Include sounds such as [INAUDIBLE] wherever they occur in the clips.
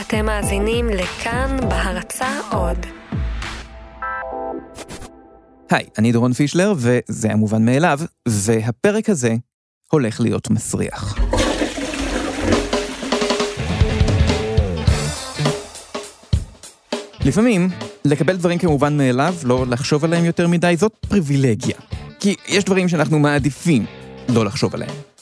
אתם מאזינים לכאן בהרצה עוד. היי, אני דורון פישלר, וזה המובן מאליו, והפרק הזה הולך להיות מסריח. לפעמים, לקבל דברים כמובן מאליו, לא לחשוב עליהם יותר מדי, זאת פריבילגיה. כי יש דברים שאנחנו מעדיפים לא לחשוב עליהם.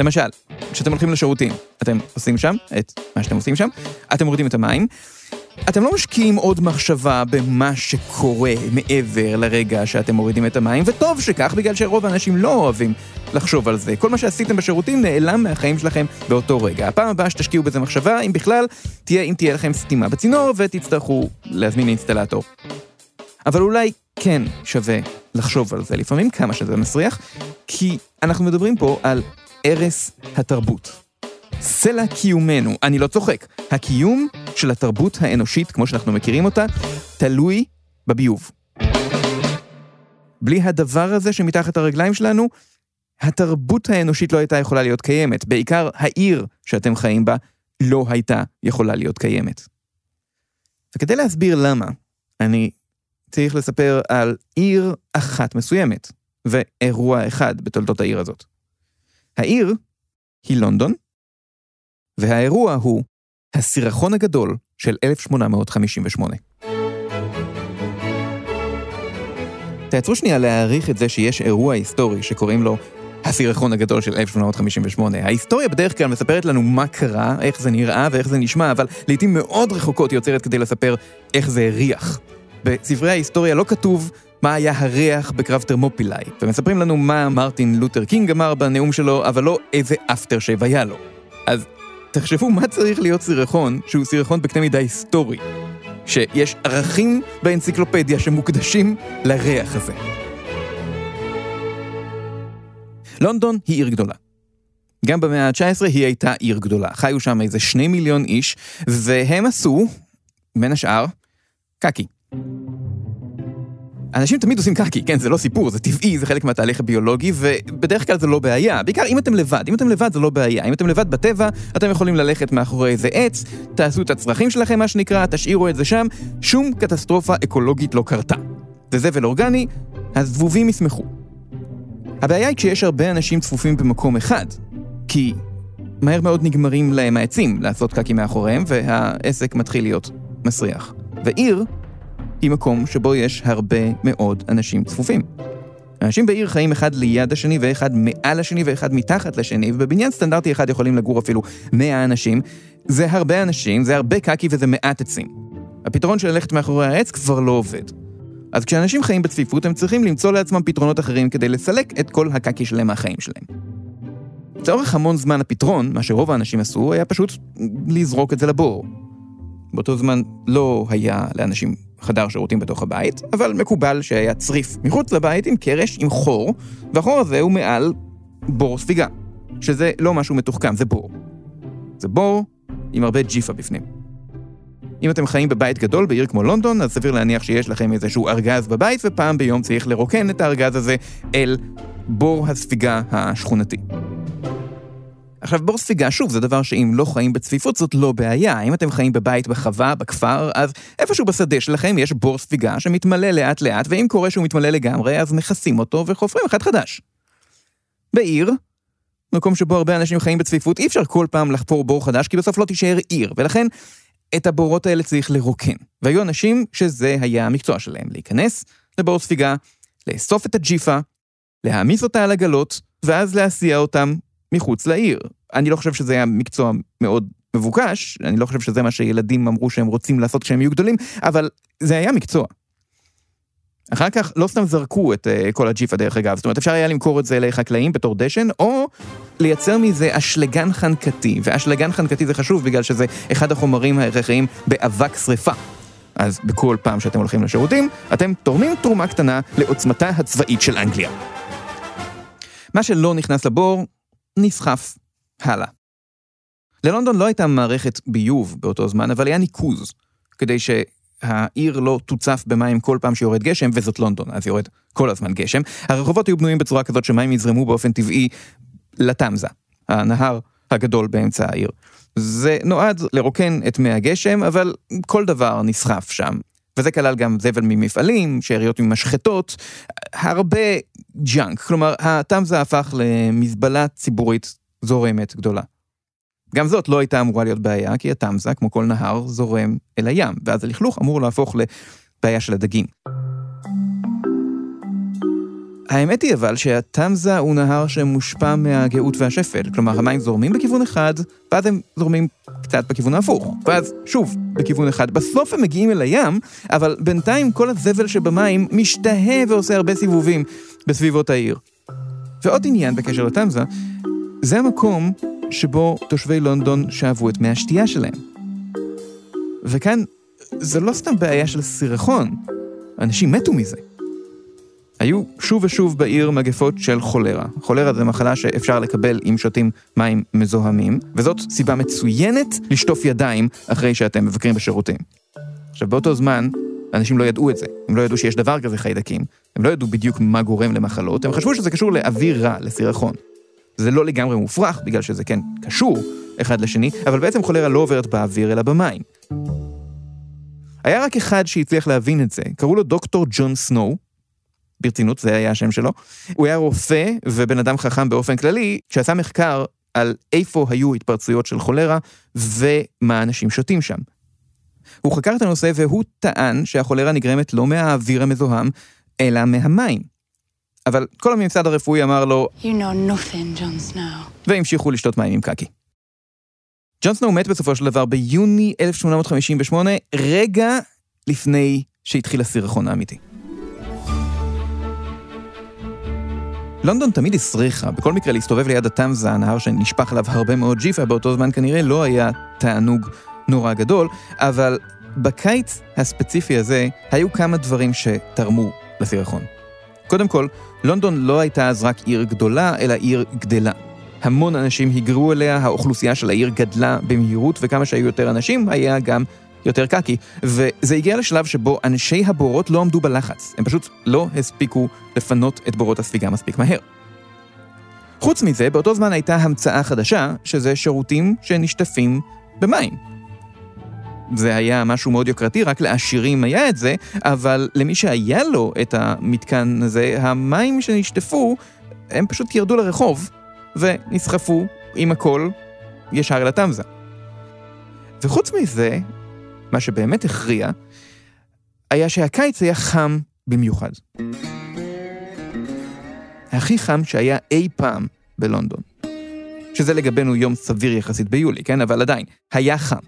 למשל, כשאתם הולכים לשירותים, אתם עושים שם את מה שאתם עושים שם, אתם מורידים את המים, אתם לא משקיעים עוד מחשבה במה שקורה מעבר לרגע שאתם מורידים את המים, וטוב שכך, בגלל שרוב האנשים לא אוהבים לחשוב על זה. כל מה שעשיתם בשירותים נעלם מהחיים שלכם באותו רגע. הפעם הבאה שתשקיעו בזה מחשבה, אם בכלל, תהיה אם תהיה לכם סתימה בצינור ותצטרכו להזמין אינסטלטור. אבל אולי כן שווה לחשוב על זה לפעמים, כמה שזה מסריח, כי אנחנו מדברים פה על ערש התרבות. סלע קיומנו, אני לא צוחק, הקיום של התרבות האנושית, כמו שאנחנו מכירים אותה, תלוי בביוב. בלי הדבר הזה שמתחת הרגליים שלנו, התרבות האנושית לא הייתה יכולה להיות קיימת. בעיקר העיר שאתם חיים בה לא הייתה יכולה להיות קיימת. וכדי להסביר למה, אני צריך לספר על עיר אחת מסוימת, ואירוע אחד בתולדות העיר הזאת. העיר היא לונדון, והאירוע הוא הסירחון הגדול של 1858. תעצרו שנייה להעריך את זה שיש אירוע היסטורי שקוראים לו הסירחון הגדול של 1858. ההיסטוריה בדרך כלל מספרת לנו מה קרה, איך זה נראה ואיך זה נשמע, אבל לעיתים מאוד רחוקות יוצרת כדי לספר איך זה הריח. בספרי ההיסטוריה לא כתוב מה היה הריח בקרב תרמופילאי, ומספרים לנו מה מרטין לותר קינג אמר בנאום שלו, אבל לא איזה אפטר שייב היה לו. אז תחשבו מה צריך להיות סירחון שהוא סירחון בקנה מידה היסטורי. שיש ערכים באנציקלופדיה שמוקדשים לריח הזה. לונדון היא עיר גדולה. גם במאה ה-19 היא הייתה עיר גדולה. חיו שם איזה שני מיליון איש, והם עשו, בין השאר, קקי. אנשים תמיד עושים קקי, כן, זה לא סיפור, זה טבעי, זה חלק מהתהליך הביולוגי, ובדרך כלל זה לא בעיה. בעיקר אם אתם לבד, אם אתם לבד זה לא בעיה. אם אתם לבד בטבע, אתם יכולים ללכת מאחורי איזה עץ, תעשו את הצרכים שלכם, מה שנקרא, תשאירו את זה שם, שום קטסטרופה אקולוגית לא קרתה. זה זבל אורגני, הזבובים ישמחו. הבעיה היא כשיש הרבה אנשים צפופים במקום אחד, כי מהר מאוד נגמרים להם העצים לעשות קקי מאחוריהם, והעסק מתחיל להיות מסריח. ועיר היא מקום שבו יש הרבה מאוד אנשים צפופים. אנשים בעיר חיים אחד ליד השני ואחד מעל השני ואחד מתחת לשני, ובבניין סטנדרטי אחד יכולים לגור אפילו 100 אנשים. זה הרבה אנשים, זה הרבה קקי וזה מעט עצים. הפתרון של ללכת מאחורי העץ כבר לא עובד. אז כשאנשים חיים בצפיפות, הם צריכים למצוא לעצמם פתרונות אחרים כדי לסלק את כל הקקי שלהם מהחיים שלהם. לצורך המון זמן הפתרון, מה שרוב האנשים עשו, היה פשוט לזרוק את זה לבור. באותו זמן לא היה לאנשים חדר שירותים בתוך הבית, אבל מקובל שהיה צריף מחוץ לבית עם קרש עם חור, והחור הזה הוא מעל בור ספיגה, שזה לא משהו מתוחכם, זה בור. זה בור עם הרבה ג'יפה בפנים. אם אתם חיים בבית גדול בעיר כמו לונדון, אז סביר להניח שיש לכם איזשהו ארגז בבית, ופעם ביום צריך לרוקן את הארגז הזה אל בור הספיגה השכונתי. עכשיו בור ספיגה, שוב, זה דבר שאם לא חיים בצפיפות זאת לא בעיה. אם אתם חיים בבית בחווה, בכפר, אז איפשהו בשדה שלכם יש בור ספיגה שמתמלא לאט לאט, ואם קורה שהוא מתמלא לגמרי, אז מכסים אותו וחופרים אחד חדש. בעיר, מקום שבו הרבה אנשים חיים בצפיפות, אי אפשר כל פעם לחפור בור חדש, כי בסוף לא תישאר עיר, ולכן את הבורות האלה צריך לרוקן. והיו אנשים שזה היה המקצוע שלהם, להיכנס לבור ספיגה, לאסוף את הג'יפה, להעמיס אותה על עגלות, ואז להסיע אותם מחוץ לעיר. אני לא חושב שזה היה מקצוע מאוד מבוקש, אני לא חושב שזה מה שילדים אמרו שהם רוצים לעשות כשהם יהיו גדולים, אבל זה היה מקצוע. אחר כך לא סתם זרקו את uh, כל הג'יפה דרך אגב, זאת אומרת אפשר היה למכור את זה לחקלאים בתור דשן, או לייצר מזה אשלגן חנקתי, ואשלגן חנקתי זה חשוב בגלל שזה אחד החומרים ההכרחיים באבק שרפה. אז בכל פעם שאתם הולכים לשירותים, אתם תורמים תרומה קטנה לעוצמתה הצבאית של אנגליה. מה שלא נכנס לבור, נסחף הלאה. ללונדון לא הייתה מערכת ביוב באותו זמן, אבל היה ניקוז, כדי שהעיר לא תוצף במים כל פעם שיורד גשם, וזאת לונדון, אז יורד כל הזמן גשם. הרחובות היו בנויים בצורה כזאת שמים יזרמו באופן טבעי לתמזה, הנהר הגדול באמצע העיר. זה נועד לרוקן את מי הגשם, אבל כל דבר נסחף שם. וזה כלל גם זבל ממפעלים, שאריות ממשחטות, הרבה ג'אנק. כלומר, התמזה הפך למזבלה ציבורית זורמת גדולה. גם זאת לא הייתה אמורה להיות בעיה, כי התמזה, כמו כל נהר, זורם אל הים, ואז הלכלוך אמור להפוך לבעיה של הדגים. האמת היא אבל שהתמזה הוא נהר שמושפע מהגאות והשפל, כלומר המים זורמים בכיוון אחד, ואז הם זורמים קצת בכיוון ההפוך, ואז שוב בכיוון אחד. בסוף הם מגיעים אל הים, אבל בינתיים כל הזבל שבמים משתהה ועושה הרבה סיבובים בסביבות העיר. ועוד עניין בקשר לתמזה, זה המקום שבו תושבי לונדון שאבו את מי השתייה שלהם. וכאן, זה לא סתם בעיה של סירחון, אנשים מתו מזה. היו שוב ושוב בעיר מגפות של חולרה. חולרה זה מחלה שאפשר לקבל אם שותים מים מזוהמים, וזאת סיבה מצוינת לשטוף ידיים אחרי שאתם מבקרים בשירותים. עכשיו, באותו זמן, אנשים לא ידעו את זה. הם לא ידעו שיש דבר כזה חיידקים, הם לא ידעו בדיוק מה גורם למחלות, הם חשבו שזה קשור לאוויר רע, לסירחון. זה לא לגמרי מופרך, בגלל שזה כן קשור אחד לשני, אבל בעצם חולרה לא עוברת באוויר אלא במים. היה רק אחד שהצליח להבין את זה, קראו לו דוקטור ג'ון סנואו, ברצינות, זה היה השם שלו. הוא היה רופא ובן אדם חכם באופן כללי, שעשה מחקר על איפה היו התפרצויות של חולרה ומה אנשים שותים שם. הוא חקר את הנושא והוא טען שהחולרה נגרמת לא מהאוויר המזוהם, אלא מהמים. אבל כל הממסד הרפואי אמר לו, you know nothing, John Snow. והמשיכו לשתות מים עם קקי. ג'ון סנואו מת בסופו של דבר ביוני 1858, רגע לפני שהתחיל הסירחון האמיתי. לונדון תמיד הסריחה, בכל מקרה להסתובב ליד התמזה, הנהר שנשפך עליו הרבה מאוד ג'יפה, באותו זמן כנראה לא היה תענוג נורא גדול, אבל בקיץ הספציפי הזה היו כמה דברים שתרמו לסירחון. קודם כל, לונדון לא הייתה אז רק עיר גדולה, אלא עיר גדלה. המון אנשים היגרו אליה, האוכלוסייה של העיר גדלה במהירות, וכמה שהיו יותר אנשים, היה גם יותר קקי, וזה הגיע לשלב שבו אנשי הבורות לא עמדו בלחץ, הם פשוט לא הספיקו לפנות את בורות הספיגה מספיק מהר. חוץ מזה, באותו זמן הייתה המצאה חדשה, שזה שירותים שנשטפים במים. זה היה משהו מאוד יוקרתי, רק לעשירים היה את זה, אבל למי שהיה לו את המתקן הזה, המים שנשטפו, הם פשוט ירדו לרחוב ונסחפו עם הכל ישר אל התמזה. וחוץ מזה, מה שבאמת הכריע, היה שהקיץ היה חם במיוחד. הכי חם שהיה אי פעם בלונדון. שזה לגבינו יום סביר יחסית ביולי, כן? אבל עדיין, היה חם.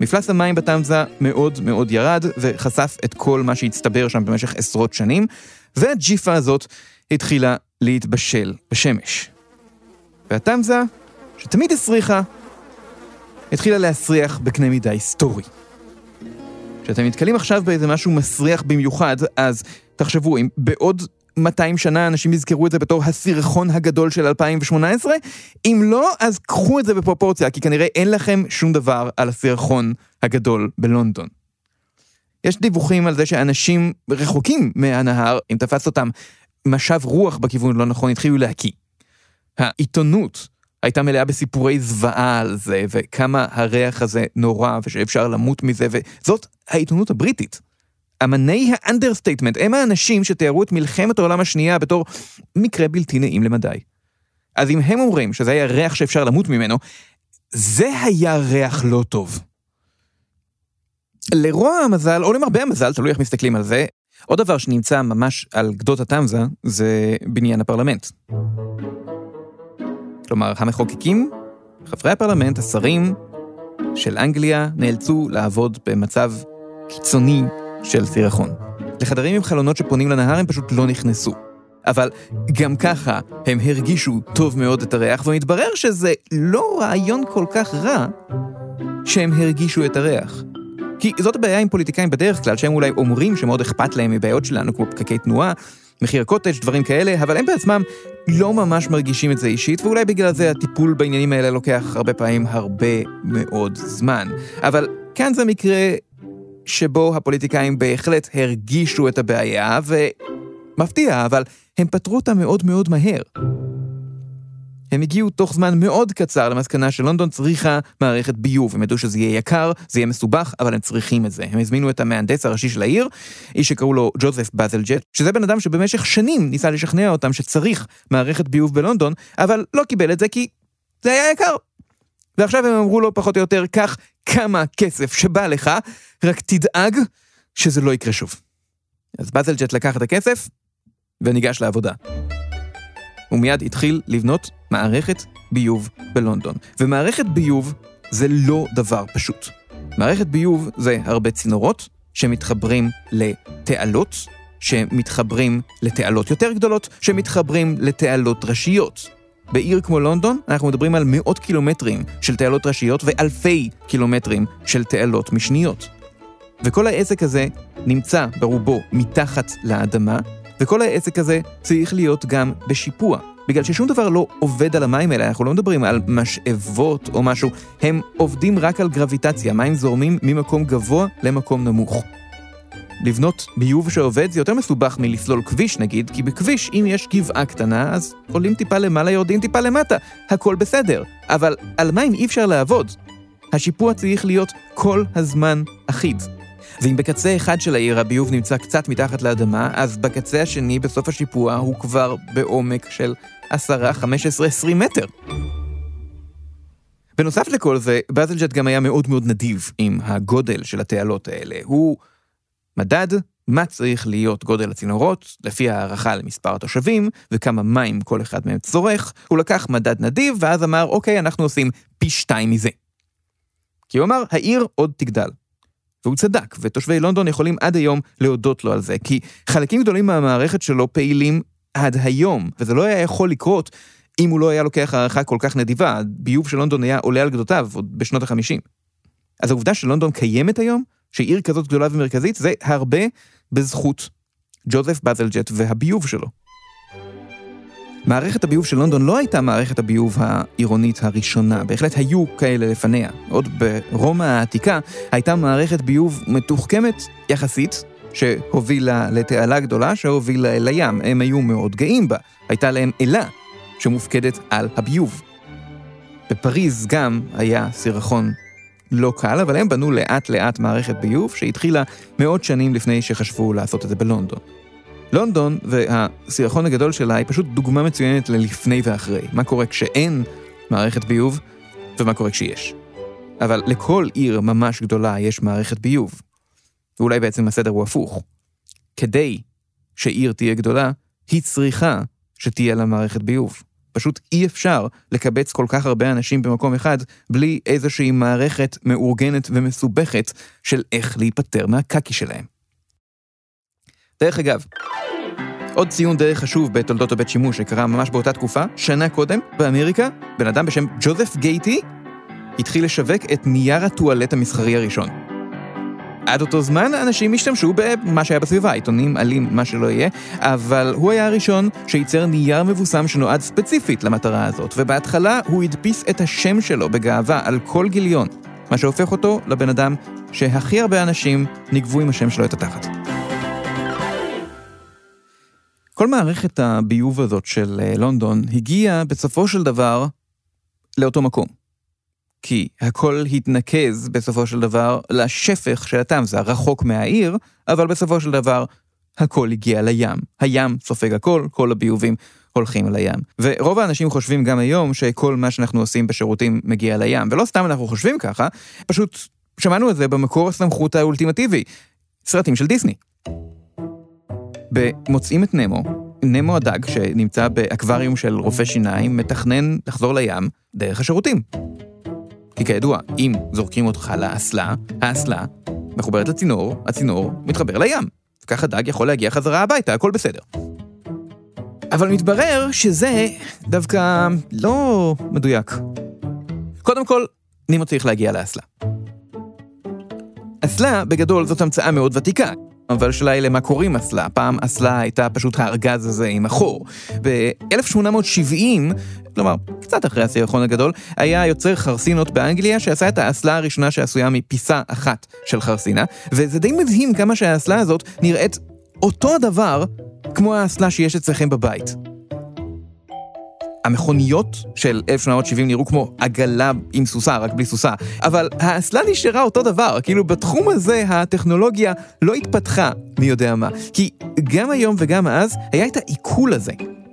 מפלס המים בתמזה מאוד מאוד ירד, וחשף את כל מה שהצטבר שם במשך עשרות שנים, והג'יפה הזאת התחילה להתבשל בשמש. והתמזה, שתמיד הסריחה, התחילה להסריח בקנה מידה היסטורי. כשאתם נתקלים עכשיו באיזה משהו מסריח במיוחד, אז תחשבו, אם בעוד 200 שנה אנשים יזכרו את זה בתור הסירחון הגדול של 2018? אם לא, אז קחו את זה בפרופורציה, כי כנראה אין לכם שום דבר על הסירחון הגדול בלונדון. יש דיווחים על זה שאנשים רחוקים מהנהר, אם תפסת אותם משב רוח בכיוון לא נכון, התחילו להקיא. העיתונות הייתה מלאה בסיפורי זוועה על זה, וכמה הריח הזה נורא, ושאפשר למות מזה, וזאת העיתונות הבריטית. אמני ה understatement הם האנשים שתיארו את מלחמת העולם השנייה בתור מקרה בלתי נעים למדי. אז אם הם אומרים שזה היה ריח שאפשר למות ממנו, זה היה ריח לא טוב. לרוע המזל, או למרבה המזל, תלוי איך מסתכלים על זה, עוד דבר שנמצא ממש על גדות התמזה, זה בניין הפרלמנט. כלומר, המחוקקים, חברי הפרלמנט, השרים של אנגליה, נאלצו לעבוד במצב קיצוני של סירחון. לחדרים עם חלונות שפונים לנהר הם פשוט לא נכנסו. אבל גם ככה הם הרגישו טוב מאוד את הריח, ומתברר שזה לא רעיון כל כך רע שהם הרגישו את הריח. כי זאת הבעיה עם פוליטיקאים בדרך כלל, שהם אולי אומרים שמאוד אכפת להם מבעיות שלנו, כמו פקקי תנועה, מחיר קוטג', דברים כאלה, אבל הם בעצמם לא ממש מרגישים את זה אישית, ואולי בגלל זה הטיפול בעניינים האלה לוקח הרבה פעמים הרבה מאוד זמן. אבל כאן זה מקרה שבו הפוליטיקאים בהחלט הרגישו את הבעיה, ומפתיע, אבל הם פתרו אותה מאוד מאוד מהר. הם הגיעו תוך זמן מאוד קצר למסקנה שלונדון צריכה מערכת ביוב. הם ידעו שזה יהיה יקר, זה יהיה מסובך, אבל הם צריכים את זה. הם הזמינו את המהנדס הראשי של העיר, איש שקראו לו ג'וזף באזלג'ט, שזה בן אדם שבמשך שנים ניסה לשכנע אותם שצריך מערכת ביוב בלונדון, אבל לא קיבל את זה כי זה היה יקר. ועכשיו הם אמרו לו פחות או יותר, קח כמה כסף שבא לך, רק תדאג שזה לא יקרה שוב. אז באזלג'ט לקח את הכסף וניגש לעבודה. הוא מיד התחיל לבנות מערכת ביוב בלונדון. ומערכת ביוב זה לא דבר פשוט. מערכת ביוב זה הרבה צינורות שמתחברים לתעלות, שמתחברים לתעלות יותר גדולות, שמתחברים לתעלות ראשיות. בעיר כמו לונדון אנחנו מדברים על מאות קילומטרים של תעלות ראשיות ואלפי קילומטרים של תעלות משניות. וכל העסק הזה נמצא ברובו מתחת לאדמה, וכל העסק הזה צריך להיות גם בשיפוע. בגלל ששום דבר לא עובד על המים האלה, אנחנו לא מדברים על משאבות או משהו, הם עובדים רק על גרביטציה, מים זורמים ממקום גבוה למקום נמוך. לבנות ביוב שעובד זה יותר מסובך מלסלול כביש נגיד, כי בכביש אם יש גבעה קטנה, אז עולים טיפה למעלה, יורדים טיפה למטה, הכל בסדר. אבל על מים אי אפשר לעבוד. השיפוע צריך להיות כל הזמן אחיד. ואם בקצה אחד של העיר הביוב נמצא קצת מתחת לאדמה, אז בקצה השני, בסוף השיפוע, הוא כבר בעומק של 10, 15, 20 מטר. בנוסף לכל זה, באזלג'ט גם היה מאוד מאוד נדיב עם הגודל של התעלות האלה. הוא מדד מה צריך להיות גודל הצינורות, לפי הערכה למספר התושבים, וכמה מים כל אחד מהם צורך, הוא לקח מדד נדיב, ואז אמר, אוקיי, אנחנו עושים פי שתיים מזה. כי הוא אמר, העיר עוד תגדל. והוא צדק, ותושבי לונדון יכולים עד היום להודות לו על זה, כי חלקים גדולים מהמערכת שלו פעילים עד היום, וזה לא היה יכול לקרות אם הוא לא היה לוקח הערכה כל כך נדיבה, ביוב של לונדון היה עולה על גדותיו עוד בשנות ה-50. אז העובדה שלונדון קיימת היום, שעיר כזאת גדולה ומרכזית, זה הרבה בזכות ג'וזף באזלג'ט והביוב שלו. מערכת הביוב של לונדון לא הייתה מערכת הביוב העירונית הראשונה, בהחלט היו כאלה לפניה. עוד ברומא העתיקה הייתה מערכת ביוב מתוחכמת יחסית, שהובילה לתעלה גדולה שהובילה אל הים. הם היו מאוד גאים בה. הייתה להם אלה שמופקדת על הביוב. בפריז גם היה סירחון לא קל, אבל הם בנו לאט לאט מערכת ביוב שהתחילה מאות שנים לפני שחשבו לעשות את זה בלונדון. לונדון והסירחון הגדול שלה היא פשוט דוגמה מצוינת ללפני ואחרי. מה קורה כשאין מערכת ביוב ומה קורה כשיש. אבל לכל עיר ממש גדולה יש מערכת ביוב. ואולי בעצם הסדר הוא הפוך. כדי שעיר תהיה גדולה, היא צריכה שתהיה לה מערכת ביוב. פשוט אי אפשר לקבץ כל כך הרבה אנשים במקום אחד בלי איזושהי מערכת מאורגנת ומסובכת של איך להיפטר מהקקי שלהם. דרך אגב, עוד ציון דרך חשוב בתולדות הבית שימוש שקרה ממש באותה תקופה, שנה קודם, באמריקה, בן אדם בשם ג'וזף גייטי התחיל לשווק את נייר הטואלט המסחרי הראשון. עד אותו זמן אנשים השתמשו במה שהיה בסביבה, עיתונים, עלים, מה שלא יהיה, אבל הוא היה הראשון שייצר נייר מבוסם שנועד ספציפית למטרה הזאת, ובהתחלה הוא הדפיס את השם שלו בגאווה על כל גיליון, מה שהופך אותו לבן אדם שהכי הרבה אנשים ניגבו עם השם שלו את התחת. כל מערכת הביוב הזאת של אה, לונדון הגיעה בסופו של דבר לאותו מקום. כי הכל התנקז בסופו של דבר לשפך של התמזה, רחוק מהעיר, אבל בסופו של דבר הכל הגיע לים. הים סופג הכל, כל הביובים הולכים לים. ורוב האנשים חושבים גם היום שכל מה שאנחנו עושים בשירותים מגיע לים, ולא סתם אנחנו חושבים ככה, פשוט שמענו את זה במקור הסמכות האולטימטיבי, סרטים של דיסני. במוצאים את נמו, נמו הדג שנמצא באקווריום של רופא שיניים, מתכנן לחזור לים דרך השירותים. כי כידוע, אם זורקים אותך לאסלה, האסלה מחוברת לצינור, הצינור מתחבר לים. וכך הדג יכול להגיע חזרה הביתה, הכל בסדר. אבל מתברר שזה דווקא לא מדויק. קודם כל, נימו צריך להגיע לאסלה. אסלה, בגדול, זאת המצאה מאוד ותיקה. אבל השאלה היא למה קוראים אסלה. פעם אסלה הייתה פשוט הארגז הזה עם החור. ב-1870, כלומר, קצת אחרי הסירחון הגדול, היה יוצר חרסינות באנגליה שעשה את האסלה הראשונה שעשויה מפיסה אחת של חרסינה, וזה די מדהים כמה שהאסלה הזאת נראית אותו הדבר כמו האסלה שיש אצלכם בבית. המכוניות של 1870 נראו כמו עגלה עם סוסה, רק בלי סוסה, אבל האסלה נשארה אותו דבר, כאילו בתחום הזה הטכנולוגיה לא התפתחה מי יודע מה. כי גם היום וגם אז היה את העיכול הזה.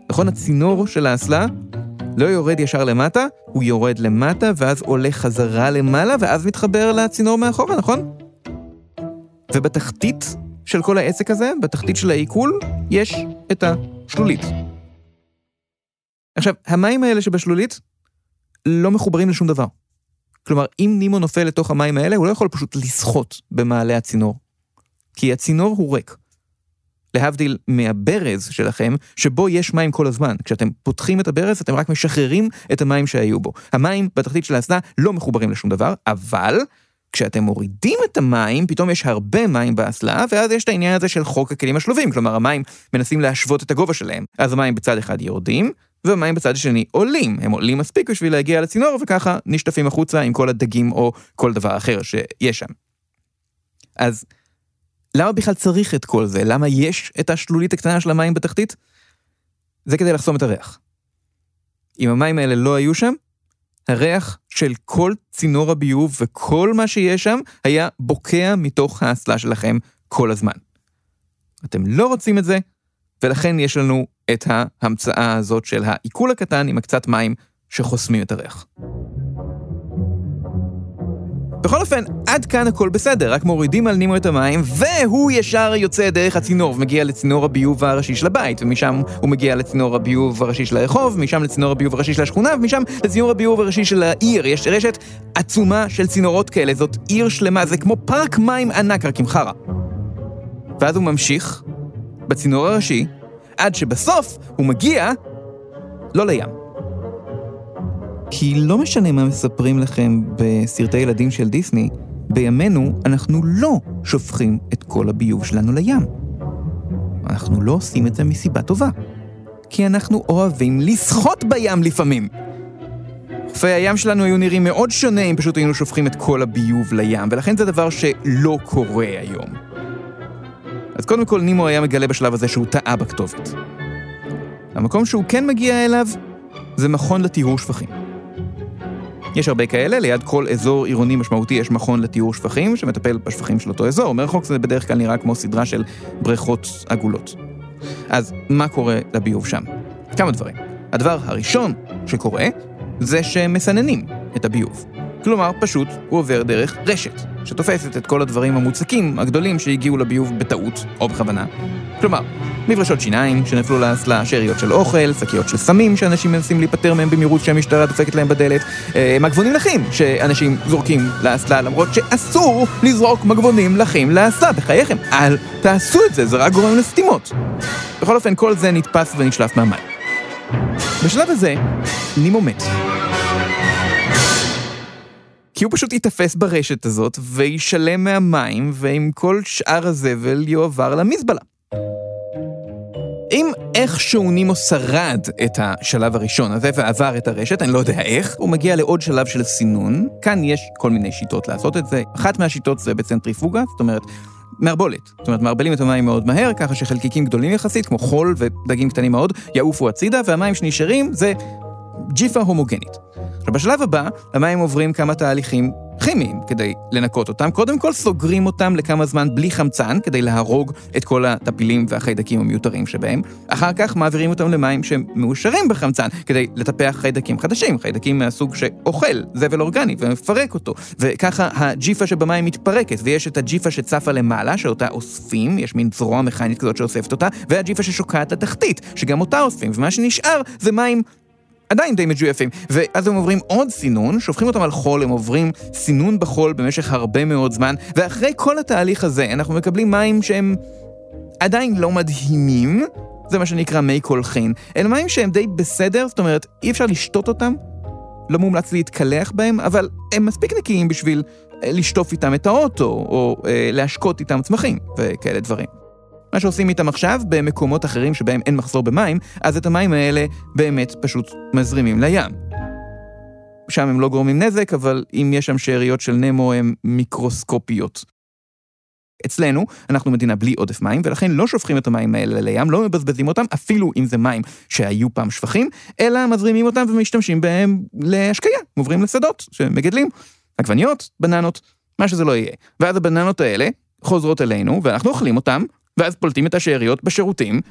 נכון? הצינור של האסלה לא יורד ישר למטה, הוא יורד למטה ואז עולה חזרה למעלה ואז מתחבר לצינור מאחורה, נכון? ובתחתית של כל העסק הזה, בתחתית של העיכול, יש את השלולית. עכשיו, המים האלה שבשלולית לא מחוברים לשום דבר. כלומר, אם נימו נופל לתוך המים האלה, הוא לא יכול פשוט לשחות במעלה הצינור. כי הצינור הוא ריק. להבדיל מהברז שלכם, שבו יש מים כל הזמן. כשאתם פותחים את הברז, אתם רק משחררים את המים שהיו בו. המים בתחתית של האסדה לא מחוברים לשום דבר, אבל כשאתם מורידים את המים, פתאום יש הרבה מים באסלה, ואז יש את העניין הזה של חוק הכלים השלובים, כלומר המים מנסים להשוות את הגובה שלהם. אז המים בצד אחד יורדים, והמים בצד השני עולים. הם עולים מספיק בשביל להגיע לצינור, וככה נשטפים החוצה עם כל הדגים או כל דבר אחר שיש שם. אז למה בכלל צריך את כל זה? למה יש את השלולית הקטנה של המים בתחתית? זה כדי לחסום את הריח. אם המים האלה לא היו שם, הריח של כל צינור הביוב וכל מה שיש שם היה בוקע מתוך האסלה שלכם כל הזמן. אתם לא רוצים את זה, ולכן יש לנו את ההמצאה הזאת של העיכול הקטן עם הקצת מים שחוסמים את הריח. בכל אופן, עד כאן הכל בסדר, רק מורידים על נימו את המים, והוא ישר יוצא דרך הצינור, ומגיע לצינור הביוב הראשי של הבית, ומשם הוא מגיע לצינור הביוב הראשי של הרחוב, משם לצינור הביוב הראשי של השכונה, ומשם לצינור הביוב הראשי של העיר. יש רשת עצומה של צינורות כאלה, זאת עיר שלמה, זה כמו פארק מים ענק, רק עם חרא. ואז הוא ממשיך בצינור הראשי, עד שבסוף הוא מגיע לא לים. כי לא משנה מה מספרים לכם בסרטי ילדים של דיסני, בימינו אנחנו לא שופכים את כל הביוב שלנו לים. אנחנו לא עושים את זה מסיבה טובה. כי אנחנו אוהבים לשחות בים לפעמים. חופי הים שלנו היו נראים מאוד שונה אם פשוט היינו שופכים את כל הביוב לים, ולכן זה דבר שלא קורה היום. אז קודם כל נימו היה מגלה בשלב הזה שהוא טעה בכתובת. המקום שהוא כן מגיע אליו זה מכון לטיהור שפכים. יש הרבה כאלה, ליד כל אזור עירוני משמעותי יש מכון לטיהור שפכים, שמטפל בשפכים של אותו אזור. מרחוק זה בדרך כלל נראה כמו סדרה של בריכות עגולות. אז מה קורה לביוב שם? כמה דברים. הדבר הראשון שקורה, זה שמסננים את הביוב. כלומר, פשוט הוא עובר דרך רשת, שתופסת את כל הדברים המוצקים הגדולים שהגיעו לביוב בטעות או בכוונה. כלומר, מברשות שיניים שנפלו לאסלה, שאריות של אוכל, שקיות של סמים שאנשים מנסים להיפטר מהם במהירות שהמשטרה דופקת להם בדלת, אה, מגבונים לחים שאנשים זורקים לאסלה למרות שאסור לזרוק מגבונים לחים לאסלה, בחייכם, אל תעשו את זה, זה רק גורם לסתימות. בכל אופן, כל זה נתפס ונשלף מהמים. בשלב הזה, נימו מת. כי הוא פשוט ייתפס ברשת הזאת וישלם מהמים, ועם כל שאר הזבל יועבר למזבלה. אם איכשהו נימו שרד את השלב הראשון הזה ועבר את הרשת, אני לא יודע איך, הוא מגיע לעוד שלב של סינון. כאן יש כל מיני שיטות לעשות את זה. אחת מהשיטות זה בצנטריפוגה, זאת אומרת, מערבולת. זאת אומרת, מערבלים את המים מאוד מהר, ככה שחלקיקים גדולים יחסית, כמו חול ודגים קטנים מאוד, יעופו הצידה, והמים שנשארים זה ג'יפה הומוגנית. עכשיו, בשלב הבא, המים עוברים כמה תהליכים כימיים כדי לנקות אותם. קודם כל סוגרים אותם לכמה זמן בלי חמצן, כדי להרוג את כל הטפילים והחיידקים המיותרים שבהם. אחר כך מעבירים אותם למים שמאושרים בחמצן, כדי לטפח חיידקים חדשים, חיידקים מהסוג שאוכל זבל אורגני ומפרק אותו. וככה הג'יפה שבמים מתפרקת, ויש את הג'יפה שצפה למעלה, שאותה אוספים, יש מין זרוע מכנית כזאת שאוספת אותה, והג'יפה ששוקעת לתחתית, שגם אותה אוספים, ומה שנשאר זה מים עדיין די מג'ויפים. ואז הם עוברים עוד סינון, שופכים אותם על חול, הם עוברים סינון בחול במשך הרבה מאוד זמן, ואחרי כל התהליך הזה אנחנו מקבלים מים שהם עדיין לא מדהימים, זה מה שנקרא מי קולחין. אלה מים שהם די בסדר, זאת אומרת, אי אפשר לשתות אותם, לא מומלץ להתקלח בהם, אבל הם מספיק נקיים בשביל אה, לשטוף איתם את האוטו, או אה, להשקות איתם צמחים, וכאלה דברים. מה שעושים איתם עכשיו במקומות אחרים שבהם אין מחסור במים, אז את המים האלה באמת פשוט מזרימים לים. שם הם לא גורמים נזק, אבל אם יש שם שאריות של נמו הן מיקרוסקופיות. אצלנו, אנחנו מדינה בלי עודף מים, ולכן לא שופכים את המים האלה לים, לא מבזבזים אותם, אפילו אם זה מים שהיו פעם שפכים, אלא מזרימים אותם ומשתמשים בהם להשקיה, עוברים לשדות שמגדלים עגבניות, בננות, מה שזה לא יהיה. ואז הבננות האלה חוזרות אלינו, ואנחנו אוכלים אותם, ואז פולטים את השאריות בשירותים,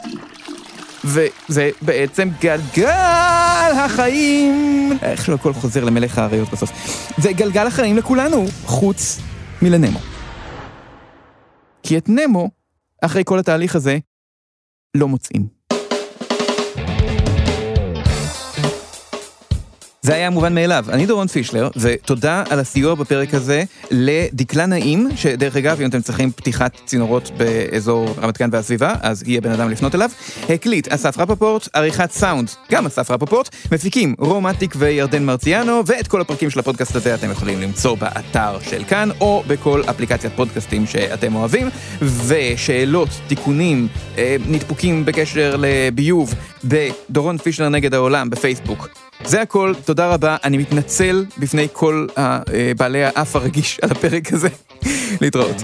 וזה בעצם גלגל החיים. איך שלא הכל חוזר למלך האריות בסוף. זה גלגל החיים לכולנו, חוץ מלנמו. כי את נמו, אחרי כל התהליך הזה, לא מוצאים. זה היה מובן מאליו. אני דורון פישלר, ותודה על הסיוע בפרק הזה לדקלה נעים, שדרך אגב, אם אתם צריכים פתיחת צינורות באזור רמת גן והסביבה, אז יהיה בן אדם לפנות אליו. הקליט אסף רפפורט, עריכת סאונד, גם אסף רפפורט, מפיקים רומטיק וירדן מרציאנו, ואת כל הפרקים של הפודקאסט הזה אתם יכולים למצוא באתר של כאן, או בכל אפליקציית פודקאסטים שאתם אוהבים, ושאלות, תיקונים, אה, נדפוקים בקשר לביוב, בדורון פישלר נגד העולם בפייסבוק. זה הכל, תודה רבה, אני מתנצל בפני כל בעלי האף הרגיש על הפרק הזה. [LAUGHS] להתראות.